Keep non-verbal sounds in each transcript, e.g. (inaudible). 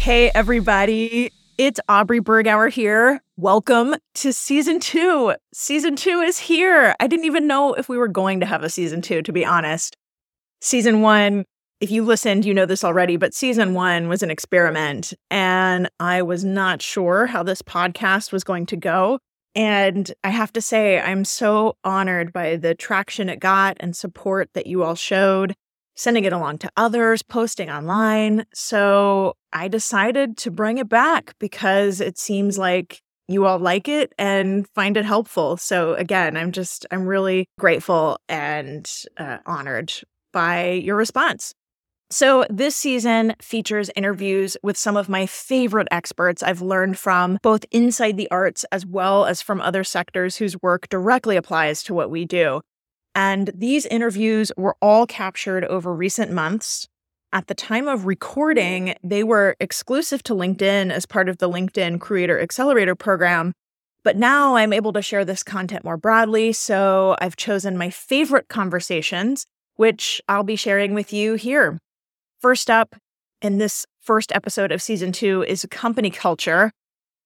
Hey, everybody. It's Aubrey Bergauer here. Welcome to season two. Season two is here. I didn't even know if we were going to have a season two, to be honest. Season one, if you listened, you know this already, but season one was an experiment, and I was not sure how this podcast was going to go. And I have to say, I'm so honored by the traction it got and support that you all showed sending it along to others, posting online. So I decided to bring it back because it seems like you all like it and find it helpful. So again, I'm just, I'm really grateful and uh, honored by your response. So, this season features interviews with some of my favorite experts I've learned from both inside the arts as well as from other sectors whose work directly applies to what we do. And these interviews were all captured over recent months. At the time of recording, they were exclusive to LinkedIn as part of the LinkedIn Creator Accelerator program. But now I'm able to share this content more broadly. So I've chosen my favorite conversations, which I'll be sharing with you here. First up, in this first episode of season two, is company culture.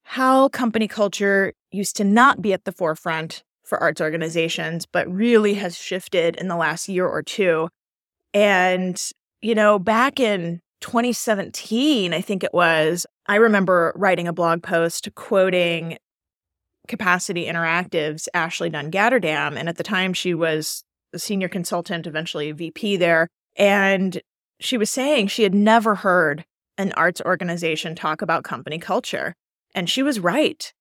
How company culture used to not be at the forefront for arts organizations, but really has shifted in the last year or two. And, you know, back in 2017, I think it was, I remember writing a blog post quoting Capacity Interactive's Ashley Dunn Gatterdam. And at the time, she was a senior consultant, eventually a VP there. And she was saying she had never heard an arts organization talk about company culture. And she was right.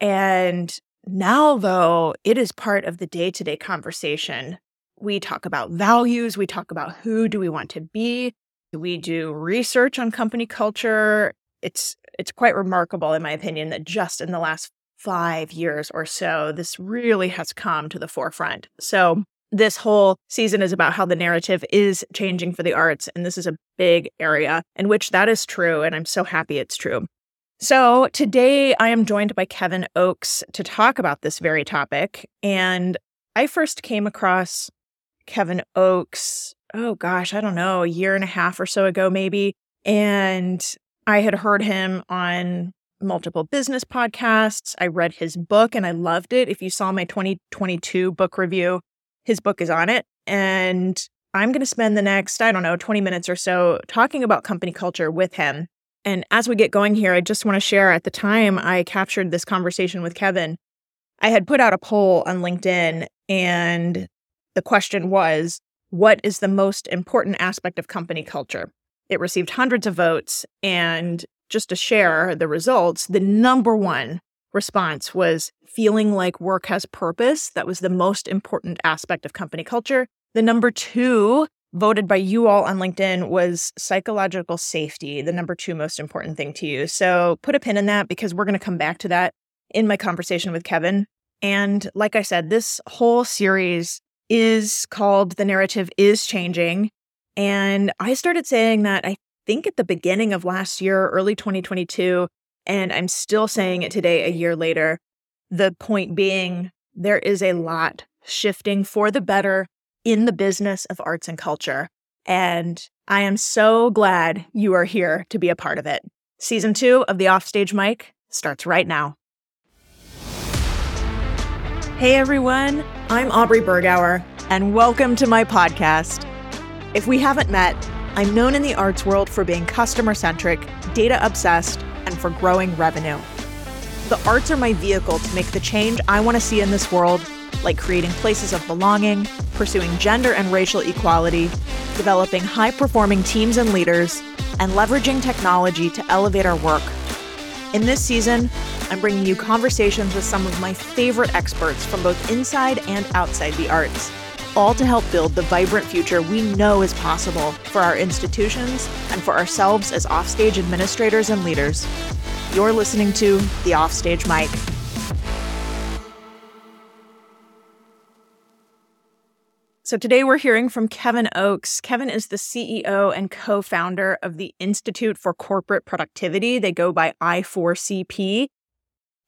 And now, though, it is part of the day to day conversation. We talk about values, we talk about who do we want to be. We do research on company culture. It's it's quite remarkable, in my opinion, that just in the last five years or so, this really has come to the forefront. So this whole season is about how the narrative is changing for the arts. And this is a big area in which that is true. And I'm so happy it's true. So today I am joined by Kevin Oakes to talk about this very topic. And I first came across Kevin Oakes, oh gosh, I don't know, a year and a half or so ago, maybe. And I had heard him on multiple business podcasts. I read his book and I loved it. If you saw my 2022 book review, his book is on it. And I'm going to spend the next, I don't know, 20 minutes or so talking about company culture with him and as we get going here, I just want to share at the time I captured this conversation with Kevin, I had put out a poll on LinkedIn, and the question was, What is the most important aspect of company culture? It received hundreds of votes. And just to share the results, the number one response was feeling like work has purpose. That was the most important aspect of company culture. The number two voted by you all on LinkedIn was psychological safety, the number two most important thing to you. So put a pin in that because we're going to come back to that in my conversation with Kevin. And like I said, this whole series is called The Narrative is Changing. And I started saying that I think at the beginning of last year, early 2022, and I'm still saying it today, a year later. The point being, there is a lot shifting for the better in the business of arts and culture. And I am so glad you are here to be a part of it. Season two of The Offstage Mic starts right now. Hey everyone, I'm Aubrey Bergauer, and welcome to my podcast. If we haven't met, I'm known in the arts world for being customer centric, data obsessed, and for growing revenue. The arts are my vehicle to make the change I want to see in this world like creating places of belonging, pursuing gender and racial equality, developing high performing teams and leaders, and leveraging technology to elevate our work. In this season, I'm bringing you conversations with some of my favorite experts from both inside and outside the arts, all to help build the vibrant future we know is possible for our institutions and for ourselves as offstage administrators and leaders. You're listening to The Offstage Mic. So today we're hearing from Kevin Oakes. Kevin is the CEO and co founder of the Institute for Corporate Productivity. They go by I4CP.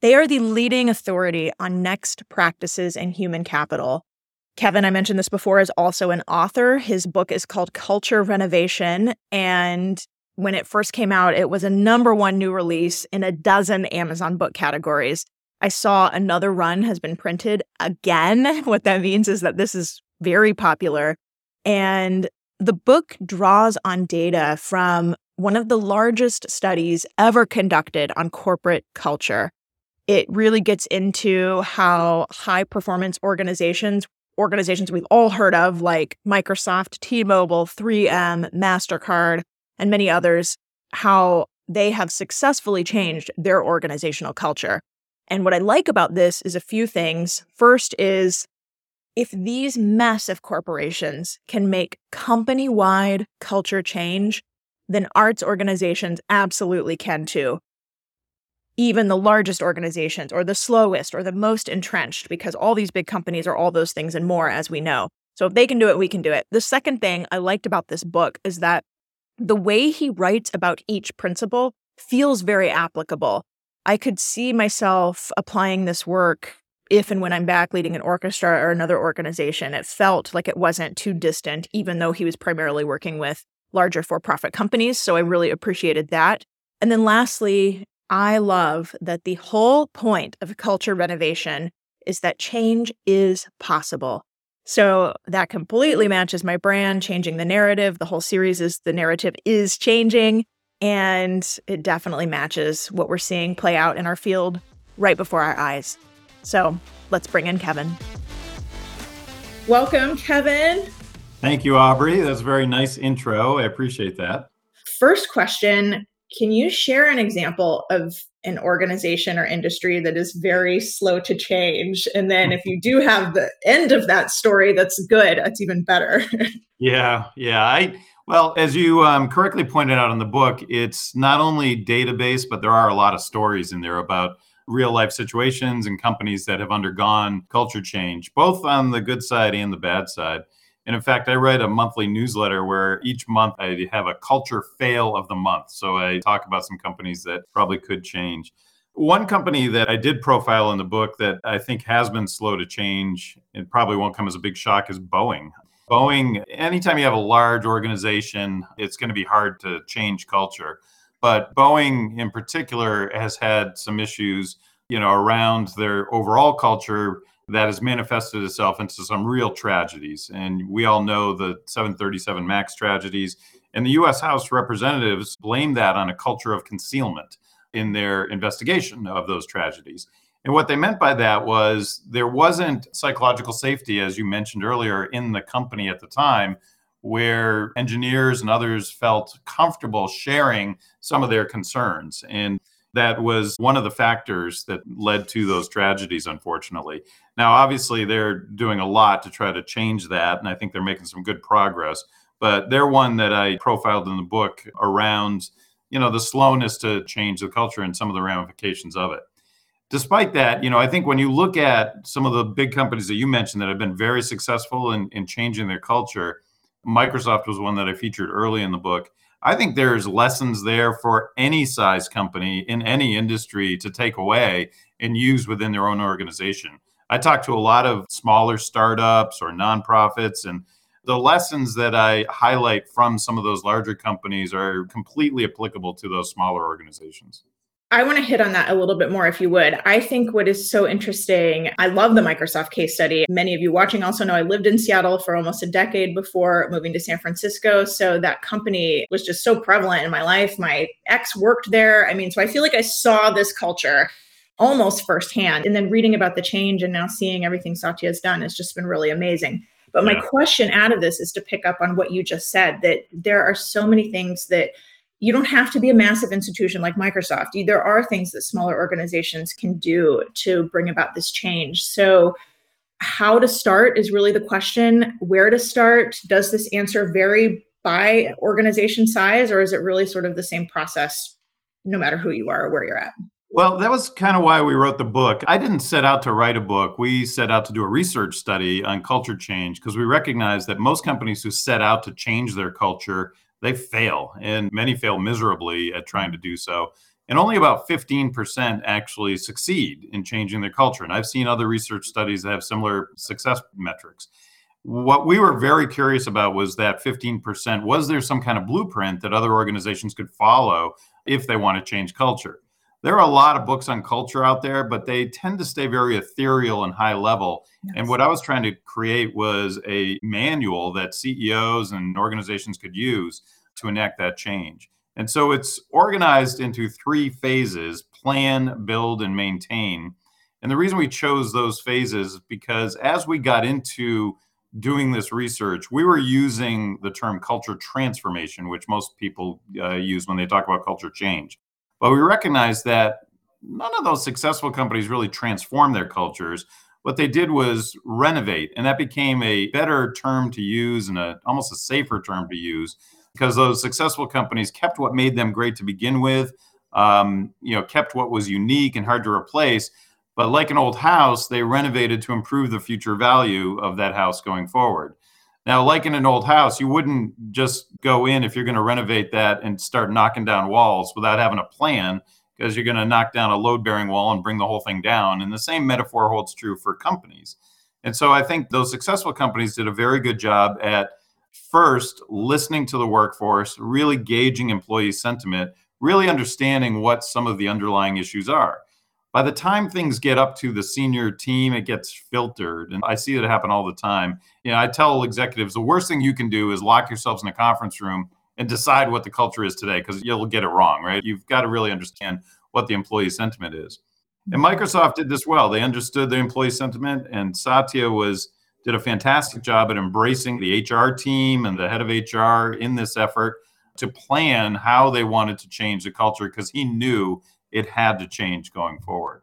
They are the leading authority on next practices in human capital. Kevin, I mentioned this before, is also an author. His book is called Culture Renovation. And when it first came out, it was a number one new release in a dozen Amazon book categories. I saw another run has been printed again. (laughs) What that means is that this is very popular. And the book draws on data from one of the largest studies ever conducted on corporate culture. It really gets into how high performance organizations, organizations we've all heard of, like Microsoft, T Mobile, 3M, MasterCard, and many others, how they have successfully changed their organizational culture. And what I like about this is a few things. First is if these massive corporations can make company wide culture change, then arts organizations absolutely can too. Even the largest organizations, or the slowest, or the most entrenched, because all these big companies are all those things and more, as we know. So if they can do it, we can do it. The second thing I liked about this book is that the way he writes about each principle feels very applicable. I could see myself applying this work if and when I'm back leading an orchestra or another organization. It felt like it wasn't too distant, even though he was primarily working with larger for profit companies. So I really appreciated that. And then lastly, I love that the whole point of culture renovation is that change is possible. So that completely matches my brand, changing the narrative. The whole series is the narrative is changing. And it definitely matches what we're seeing play out in our field right before our eyes. So let's bring in Kevin. Welcome, Kevin. Thank you, Aubrey. That's a very nice intro. I appreciate that. First question Can you share an example of an organization or industry that is very slow to change? And then if you do have the end of that story that's good, that's even better. (laughs) yeah, yeah. I well, as you um, correctly pointed out in the book, it's not only database, but there are a lot of stories in there about real life situations and companies that have undergone culture change, both on the good side and the bad side. And in fact, I write a monthly newsletter where each month I have a culture fail of the month. So I talk about some companies that probably could change. One company that I did profile in the book that I think has been slow to change and probably won't come as a big shock is Boeing. Boeing, anytime you have a large organization, it's going to be hard to change culture. But Boeing in particular has had some issues, you know, around their overall culture that has manifested itself into some real tragedies. And we all know the 737 MAX tragedies. And the US House representatives blame that on a culture of concealment in their investigation of those tragedies. And what they meant by that was there wasn't psychological safety, as you mentioned earlier, in the company at the time, where engineers and others felt comfortable sharing some of their concerns. And that was one of the factors that led to those tragedies, unfortunately. Now, obviously, they're doing a lot to try to change that, and I think they're making some good progress. But they're one that I profiled in the book around, you know, the slowness to change the culture and some of the ramifications of it. Despite that, you know, I think when you look at some of the big companies that you mentioned that have been very successful in, in changing their culture, Microsoft was one that I featured early in the book. I think there's lessons there for any size company in any industry to take away and use within their own organization. I talk to a lot of smaller startups or nonprofits, and the lessons that I highlight from some of those larger companies are completely applicable to those smaller organizations. I want to hit on that a little bit more, if you would. I think what is so interesting, I love the Microsoft case study. Many of you watching also know I lived in Seattle for almost a decade before moving to San Francisco. So that company was just so prevalent in my life. My ex worked there. I mean, so I feel like I saw this culture almost firsthand. And then reading about the change and now seeing everything Satya has done has just been really amazing. But my question out of this is to pick up on what you just said that there are so many things that you don't have to be a massive institution like Microsoft. There are things that smaller organizations can do to bring about this change. So, how to start is really the question. Where to start? Does this answer vary by organization size, or is it really sort of the same process no matter who you are or where you're at? Well, that was kind of why we wrote the book. I didn't set out to write a book. We set out to do a research study on culture change because we recognize that most companies who set out to change their culture they fail, and many fail miserably at trying to do so. And only about 15% actually succeed in changing their culture. And I've seen other research studies that have similar success metrics. What we were very curious about was that 15%. Was there some kind of blueprint that other organizations could follow if they want to change culture? There are a lot of books on culture out there, but they tend to stay very ethereal and high level. Yes. And what I was trying to create was a manual that CEOs and organizations could use to enact that change. And so it's organized into three phases plan, build, and maintain. And the reason we chose those phases is because as we got into doing this research, we were using the term culture transformation, which most people uh, use when they talk about culture change. But we recognize that none of those successful companies really transformed their cultures. What they did was renovate, and that became a better term to use and a, almost a safer term to use because those successful companies kept what made them great to begin with, um, you know, kept what was unique and hard to replace. But like an old house, they renovated to improve the future value of that house going forward. Now, like in an old house, you wouldn't just go in if you're going to renovate that and start knocking down walls without having a plan because you're going to knock down a load bearing wall and bring the whole thing down. And the same metaphor holds true for companies. And so I think those successful companies did a very good job at first listening to the workforce, really gauging employee sentiment, really understanding what some of the underlying issues are. By the time things get up to the senior team, it gets filtered. And I see it happen all the time. You know, I tell executives the worst thing you can do is lock yourselves in a conference room and decide what the culture is today because you'll get it wrong, right? You've got to really understand what the employee sentiment is. And Microsoft did this well. They understood the employee sentiment, and Satya was did a fantastic job at embracing the HR team and the head of HR in this effort to plan how they wanted to change the culture because he knew it had to change going forward.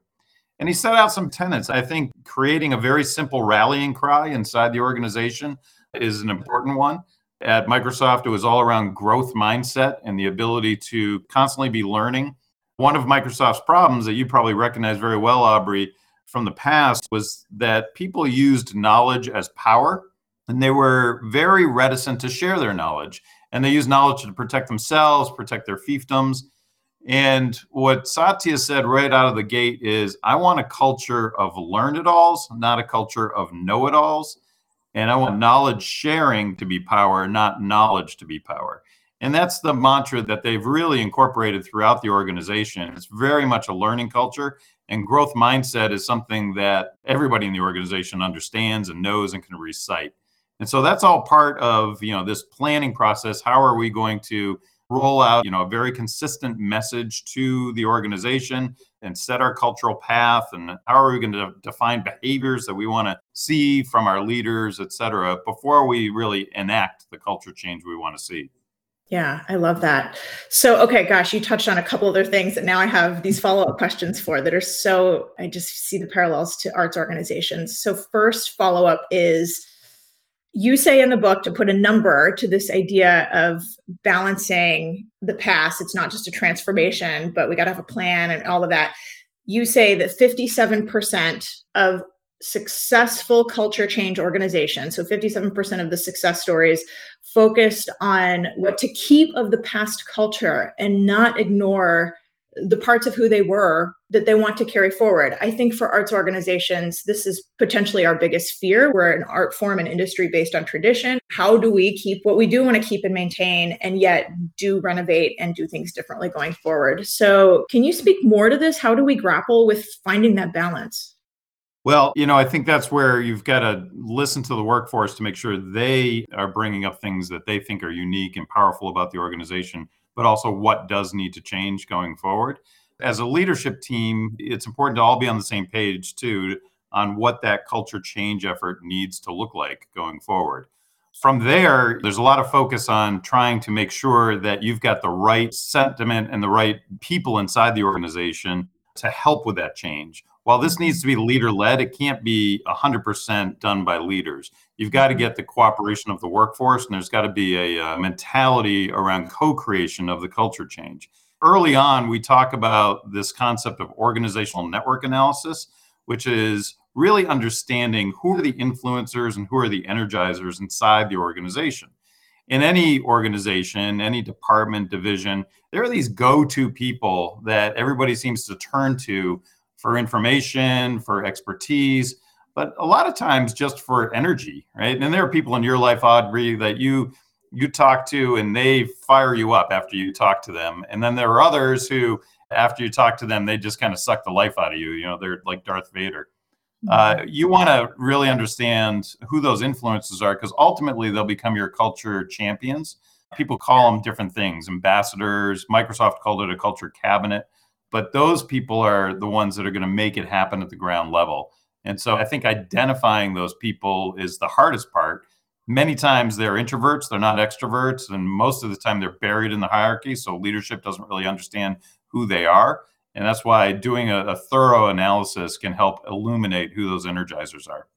And he set out some tenets. I think creating a very simple rallying cry inside the organization is an important one. At Microsoft, it was all around growth mindset and the ability to constantly be learning. One of Microsoft's problems that you probably recognize very well, Aubrey, from the past was that people used knowledge as power and they were very reticent to share their knowledge. And they used knowledge to protect themselves, protect their fiefdoms. And what Satya said right out of the gate is I want a culture of learn it alls, not a culture of know it alls. And I want knowledge sharing to be power, not knowledge to be power. And that's the mantra that they've really incorporated throughout the organization. It's very much a learning culture. And growth mindset is something that everybody in the organization understands and knows and can recite. And so that's all part of, you know, this planning process. How are we going to roll out, you know, a very consistent message to the organization and set our cultural path and how are we going to define behaviors that we want to see from our leaders, et cetera, before we really enact the culture change we want to see. Yeah, I love that. So, okay, gosh, you touched on a couple other things that now I have these follow up questions for that are so, I just see the parallels to arts organizations. So, first follow up is you say in the book to put a number to this idea of balancing the past. It's not just a transformation, but we got to have a plan and all of that. You say that 57% of successful culture change organizations, so 57% of the success stories focused on what to keep of the past culture and not ignore the parts of who they were that they want to carry forward. I think for arts organizations, this is potentially our biggest fear. We're an art form and industry based on tradition. How do we keep what we do want to keep and maintain and yet do renovate and do things differently going forward? So, can you speak more to this? How do we grapple with finding that balance? Well, you know, I think that's where you've got to listen to the workforce to make sure they are bringing up things that they think are unique and powerful about the organization, but also what does need to change going forward. As a leadership team, it's important to all be on the same page too on what that culture change effort needs to look like going forward. From there, there's a lot of focus on trying to make sure that you've got the right sentiment and the right people inside the organization to help with that change while this needs to be leader led, it can't be 100% done by leaders. You've got to get the cooperation of the workforce, and there's got to be a, a uh, mentality around co creation of the culture change. Early on, we talk about this concept of organizational network analysis, which is really understanding who are the influencers and who are the energizers inside the organization. In any organization, any department, division, there are these go to people that everybody seems to turn to for information, for expertise. but a lot of times just for energy, right? And there are people in your life, Audrey, that you you talk to and they fire you up after you talk to them. And then there are others who, after you talk to them, they just kind of suck the life out of you. You know, they're like Darth Vader. Uh, you want to really understand who those influences are because ultimately they'll become your culture champions. People call them different things, ambassadors. Microsoft called it a culture cabinet, but those people are the ones that are going to make it happen at the ground level. And so I think identifying those people is the hardest part. Many times they're introverts, they're not extroverts, and most of the time they're buried in the hierarchy. So leadership doesn't really understand who they are. And that's why doing a, a thorough analysis can help illuminate who those energizers are.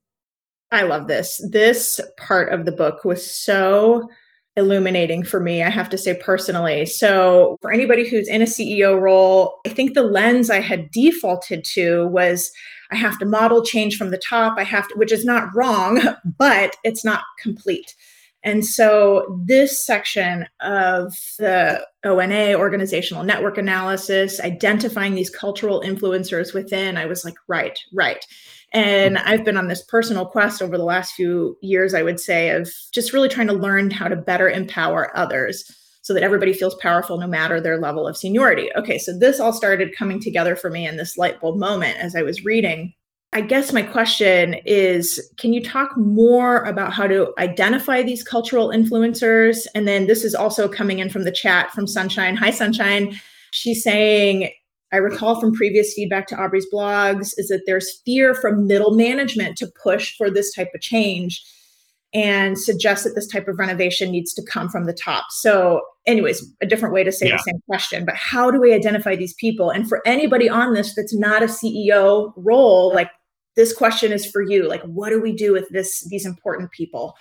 I love this. This part of the book was so illuminating for me, I have to say personally. So, for anybody who's in a CEO role, I think the lens I had defaulted to was I have to model change from the top. I have to, which is not wrong, (laughs) but it's not complete. And so, this section of the ONA, organizational network analysis, identifying these cultural influencers within, I was like, right, right. And I've been on this personal quest over the last few years, I would say, of just really trying to learn how to better empower others so that everybody feels powerful no matter their level of seniority. Okay, so this all started coming together for me in this light bulb moment as I was reading I guess my question is can you talk more about how to identify these cultural influencers? And then this is also coming in from the chat from Sunshine. Hi, Sunshine. She's saying, I recall from previous feedback to Aubrey's blogs is that there's fear from middle management to push for this type of change and suggest that this type of renovation needs to come from the top. So, anyways, a different way to say yeah. the same question, but how do we identify these people? And for anybody on this that's not a CEO role, like this question is for you like what do we do with this these important people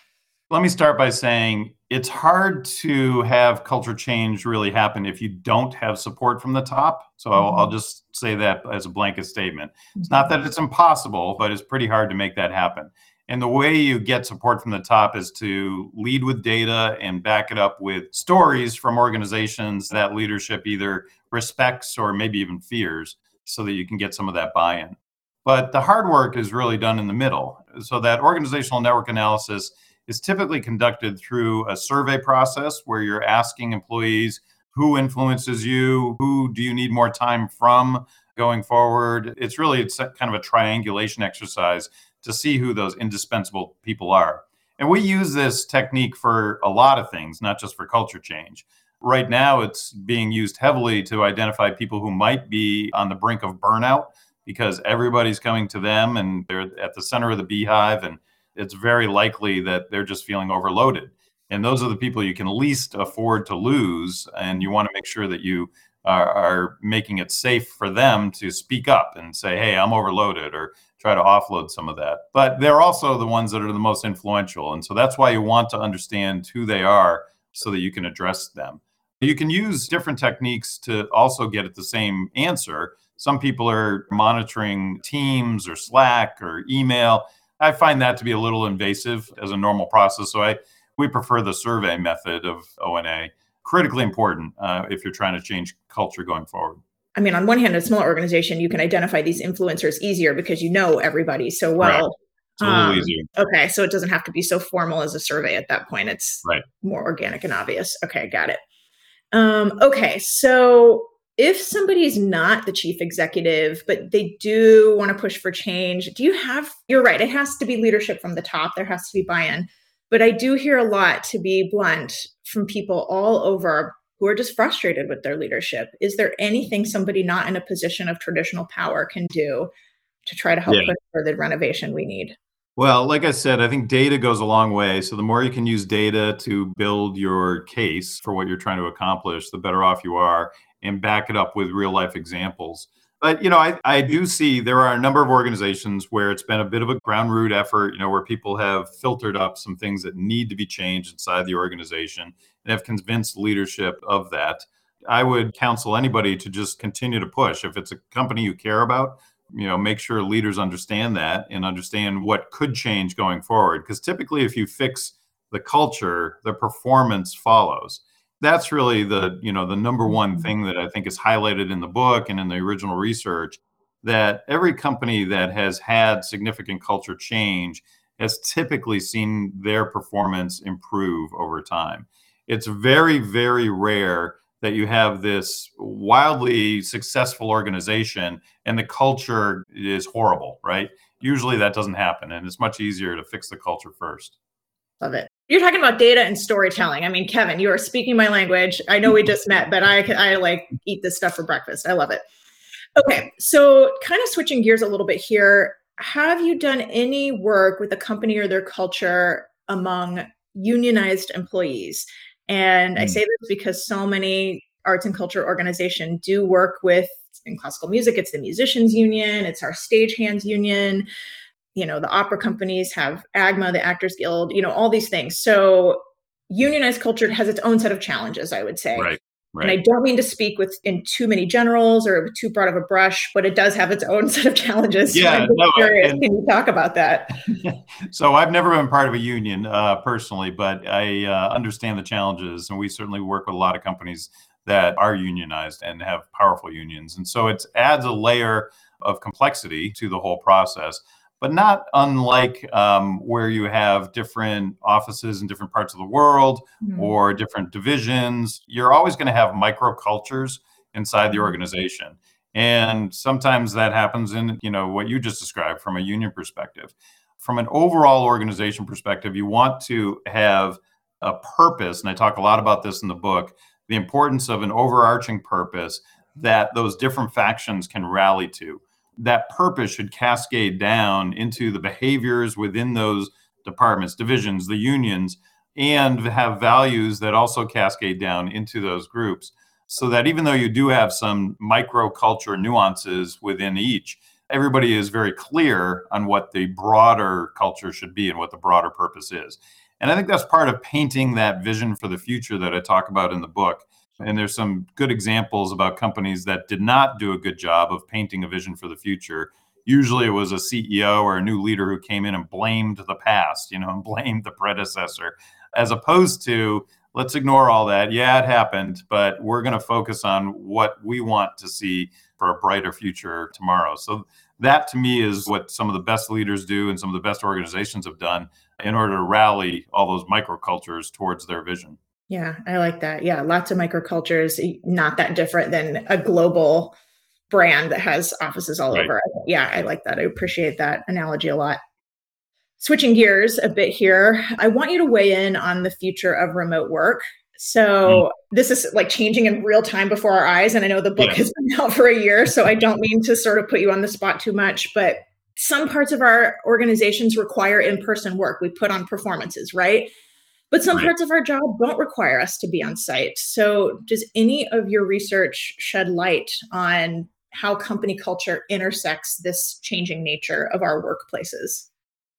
let me start by saying it's hard to have culture change really happen if you don't have support from the top. So mm-hmm. I'll, I'll, just say that as a blanket statement. It's not that it's impossible but it's pretty hard to make that happen. And the way you get support from the top is to lead with data and back it up with stories from organizations that leadership either respects or maybe even fears so that you can get some of that buy-in. But the hard work is really done in the middle. So that organizational network analysis is typically conducted through a survey process where you're asking employees who influences you, who do you need more time from going forward. It's really it's kind of a triangulation exercise to see who those indispensable people are. And we use this technique for a lot of things, not just for culture change. Right now, it's being used heavily to identify people who might be on the brink of burnout because everybody's coming to them and they're at the center of the beehive and it's very likely that they're just feeling overloaded. And those are the people you can least afford to lose and you want to make sure that you are, are, making it safe for them to speak up and say hey i'm overloaded or try to offload some of that. But they're also the ones that are the most influential and so that's why you want to understand who they are so that you can address them. You can use different techniques to also get at the same answer. Some people are monitoring Teams or Slack or email. I find that to be a little invasive as a normal process. So I we prefer the survey method of ONA. Critically important uh, if you're trying to change culture going forward. I mean, on one hand, a small organization, you can identify these influencers easier because you know everybody so well. It's a little um, easier. Okay, so it doesn't have to be so formal as a survey at that point. It's right. more organic and obvious. Okay, got it. Um, okay, so if somebody's not the chief executive, but they do want to push for change, do you have, you're right, it has to be leadership from the top, there has to be buy in. But I do hear a lot, to be blunt, from people all over who are just frustrated with their leadership. Is there anything somebody not in a position of traditional power can do to try to help yeah. push for the renovation we need? Well, like I said, I think data goes a long way. So the more you can use data to build your case for what you're trying to accomplish, the better off you are and back it up with real life examples. But you know, I, I do see there are a number of organizations where it's been a bit of a ground root effort, you know, where people have filtered up some things that need to be changed inside the organization and have convinced leadership of that. I would counsel anybody to just continue to push. If it's a company you care about, you know, make sure leaders understand that and understand what could change going forward. Because typically, if you fix the culture, the performance follows that's really the you know the number one mm-hmm. thing that I think is highlighted in the book and in the original research that every company that has had significant culture change has typically seen their performance improve over time. It's very, very rare that you have this wildly successful organization and the culture is horrible, right? Usually that doesn't happen, and it's much easier to fix the culture first. Love it. You're talking about data and storytelling. I mean, Kevin, you are speaking my language. I know we just met, but I I like eat this stuff for breakfast. I love it. Okay, so kind of switching gears a little bit here. Have you done any work with a company or their culture among unionized employees? And mm. I say this because so many arts and culture organizations do work with in classical music, it's the musicians union, it's our stagehands union. You know, the opera companies have AGMA, the Actors Guild, you know, all these things. So unionized culture has its own set of challenges, I would say. Right. Right. And I don't mean to speak with in too many generals or too broad of a brush, but it does have its own (laughs) set of challenges. Yeah, so no, and, Can you talk about that? (laughs) so I've never been part of a union uh, personally, but I uh, understand the challenges, and we certainly work with a lot of companies that are unionized and have powerful unions, and so it adds a layer of complexity to the whole process but not unlike um, where you have different offices in different parts of the world mm-hmm. or different divisions. You're always going to have microcultures inside the mm-hmm. organization. And sometimes that happens in, you know, what you just described from a union perspective. From an overall organization perspective, you want to have a purpose, and I talk a lot about this in the book, the importance of an overarching purpose that those different factions can rally to that purpose should cascade down into the behaviors within those departments, divisions, the unions, and have values that also cascade down into those groups. So that even though you do have some microculture nuances within each, everybody is very clear on what the broader culture should be and what the broader purpose is. And I think that's part of painting that vision for the future that I talk about in the book. And there's some good examples about companies that did not do a good job of painting a vision for the future. Usually it was a CEO or a new leader who came in and blamed the past, you know, and (laughs) blamed the predecessor, as opposed to let's ignore all that. Yeah, it happened, but we're going to focus on what we want to see for a brighter future tomorrow. So that to me is what some of the best leaders do and some of the best organizations have done in order to rally all those microcultures towards their vision. Yeah, I like that. Yeah, lots of microcultures, not that different than a global brand that has offices all right. over. Yeah, I like that. I appreciate that analogy a lot. Switching gears a bit here, I want you to weigh in on the future of remote work. So, mm. this is like changing in real time before our eyes. And I know the book yeah. has been (laughs) out for a year, so I don't mean to sort of put you on the spot too much, but some parts of our organizations require in person work. We put on performances, right? But some right. parts of our job don't require us to be on site. So, does any of your research shed light on how company culture intersects this changing nature of our workplaces?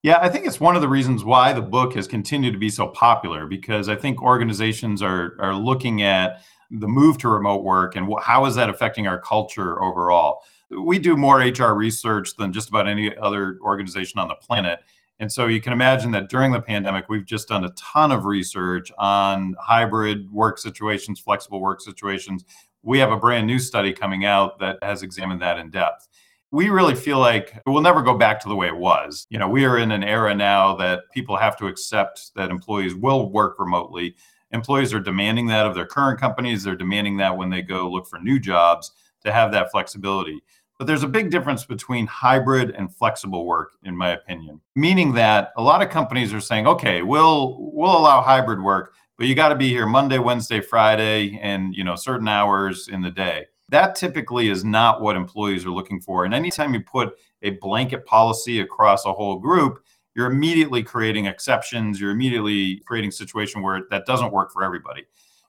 Yeah, I think it's one of the reasons why the book has continued to be so popular because I think organizations are are looking at the move to remote work and wh- how is that affecting our culture overall. We do more HR research than just about any other organization on the planet. And so you can imagine that during the pandemic, we've just done a ton of research on hybrid work situations, flexible work situations. We have a brand new study coming out that has examined that in depth. We really feel like we'll never go back to the way it was. You know, we are in an era now that people have to accept that employees will work remotely. Employees are demanding that of their current companies, they're demanding that when they go look for new jobs to have that flexibility. But there's a big difference between hybrid and flexible work, in my opinion. Meaning that a lot of companies are saying, okay, we'll we'll allow hybrid work, but you got to be here Monday, Wednesday, Friday, and you know certain hours in the day. That typically is not what employees are looking for. And anytime you put a blanket policy across a whole group, you're immediately creating exceptions. You're immediately creating a situation where that doesn't work for everybody.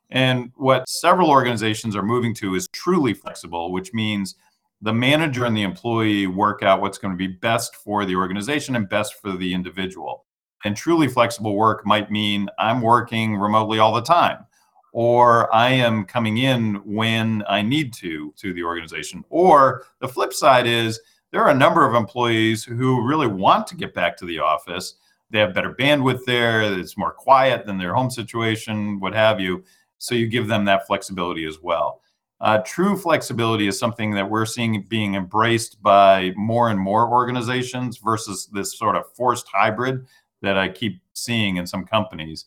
And what several organizations are moving to is truly flexible, which means the manager and the employee work out what's going to be best for the organization and best for the individual. And truly flexible work might mean I'm working remotely all the time, or I am coming in when I need to to the organization. Or the flip side is there are a number of employees who really want to get back to the office. They have better bandwidth there, it's more quiet than their home situation, what have you. So you give them that flexibility as well. Uh, true flexibility is something that we're seeing being embraced by more and more organizations versus this sort of forced hybrid that I keep seeing in some companies.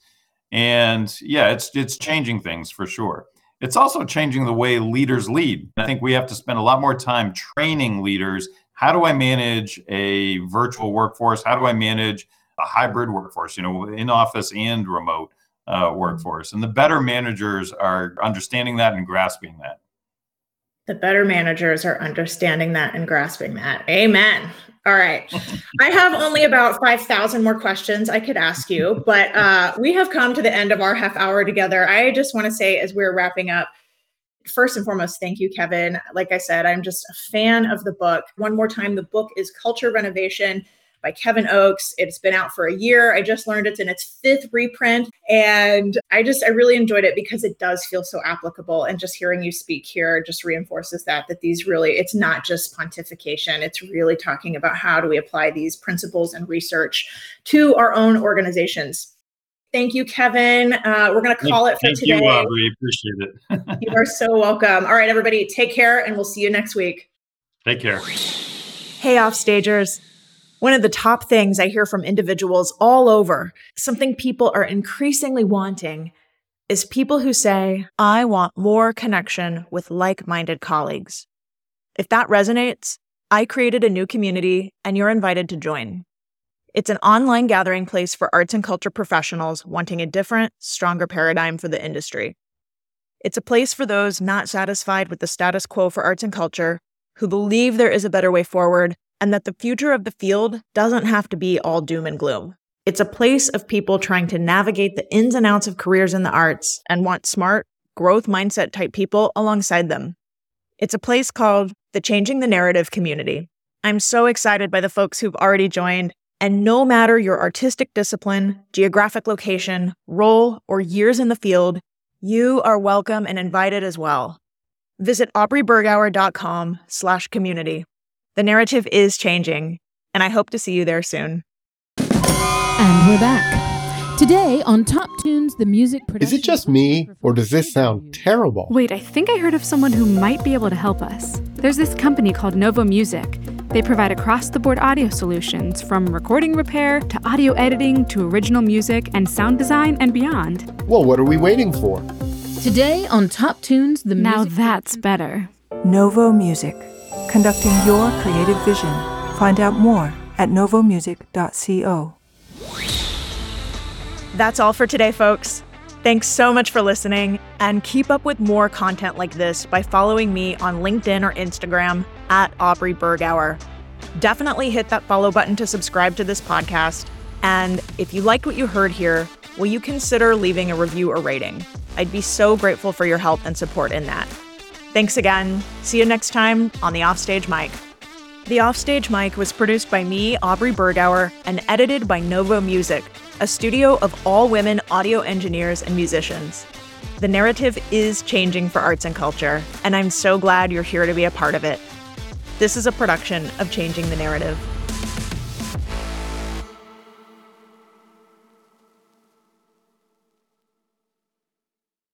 And yeah, it's it's changing things for sure. It's also changing the way leaders lead. I think we have to spend a lot more time training leaders. How do I manage a virtual workforce? How do I manage a hybrid workforce, you know, in office and remote uh, workforce? And the better managers are understanding that and grasping that. The better managers are understanding that and grasping that. Amen. All right. I have only about 5,000 more questions I could ask you, but uh, we have come to the end of our half hour together. I just want to say, as we're wrapping up, first and foremost, thank you, Kevin. Like I said, I'm just a fan of the book. One more time, the book is Culture Renovation by Kevin Oakes. It's been out for a year. I just learned it's in its fifth reprint. And I just, I really enjoyed it because it does feel so applicable. And just hearing you speak here just reinforces that, that these really, it's not just pontification. It's really talking about how do we apply these principles and research to our own organizations. Thank you, Kevin. Uh, we're going to call it for Thank today. you, Aubrey. Appreciate it. (laughs) you are so welcome. All right, everybody, take care and we'll see you next week. Take care. Hey, offstagers. One of the top things I hear from individuals all over, something people are increasingly wanting, is people who say, I want more connection with like minded colleagues. If that resonates, I created a new community and you're invited to join. It's an online gathering place for arts and culture professionals wanting a different, stronger paradigm for the industry. It's a place for those not satisfied with the status quo for arts and culture, who believe there is a better way forward, and that the future of the field doesn't have to be all doom and gloom. It's a place of people trying to navigate the ins and outs of careers in the arts and want smart, growth mindset type people alongside them. It's a place called the Changing the Narrative community. I'm so excited by the folks who've already joined, and no matter your artistic discipline, geographic location, role, or years in the field, you are welcome and invited as well. Visit aubreybergauer.com slash community. The narrative is changing, and I hope to see you there soon. And we're back. Today on Top Tunes, the music Is it just me, or does this sound terrible? Wait, I think I heard of someone who might be able to help us. There's this company called Novo Music. They provide across the board audio solutions from recording repair to audio editing to original music and sound design and beyond. Well, what are we waiting for? Today on Top Tunes, the Now music Now that's better. Novo Music, conducting your creative vision. Find out more at novomusic.co. That's all for today, folks. Thanks so much for listening, and keep up with more content like this by following me on LinkedIn or Instagram at Aubrey Bergauer. Definitely hit that follow button to subscribe to this podcast. And if you liked what you heard here, will you consider leaving a review or rating? I'd be so grateful for your help and support in that. Thanks again. See you next time on the Offstage Mic. The Offstage Mic was produced by me, Aubrey Bergauer, and edited by Novo Music, a studio of all women audio engineers and musicians. The narrative is changing for arts and culture, and I'm so glad you're here to be a part of it. This is a production of Changing the Narrative.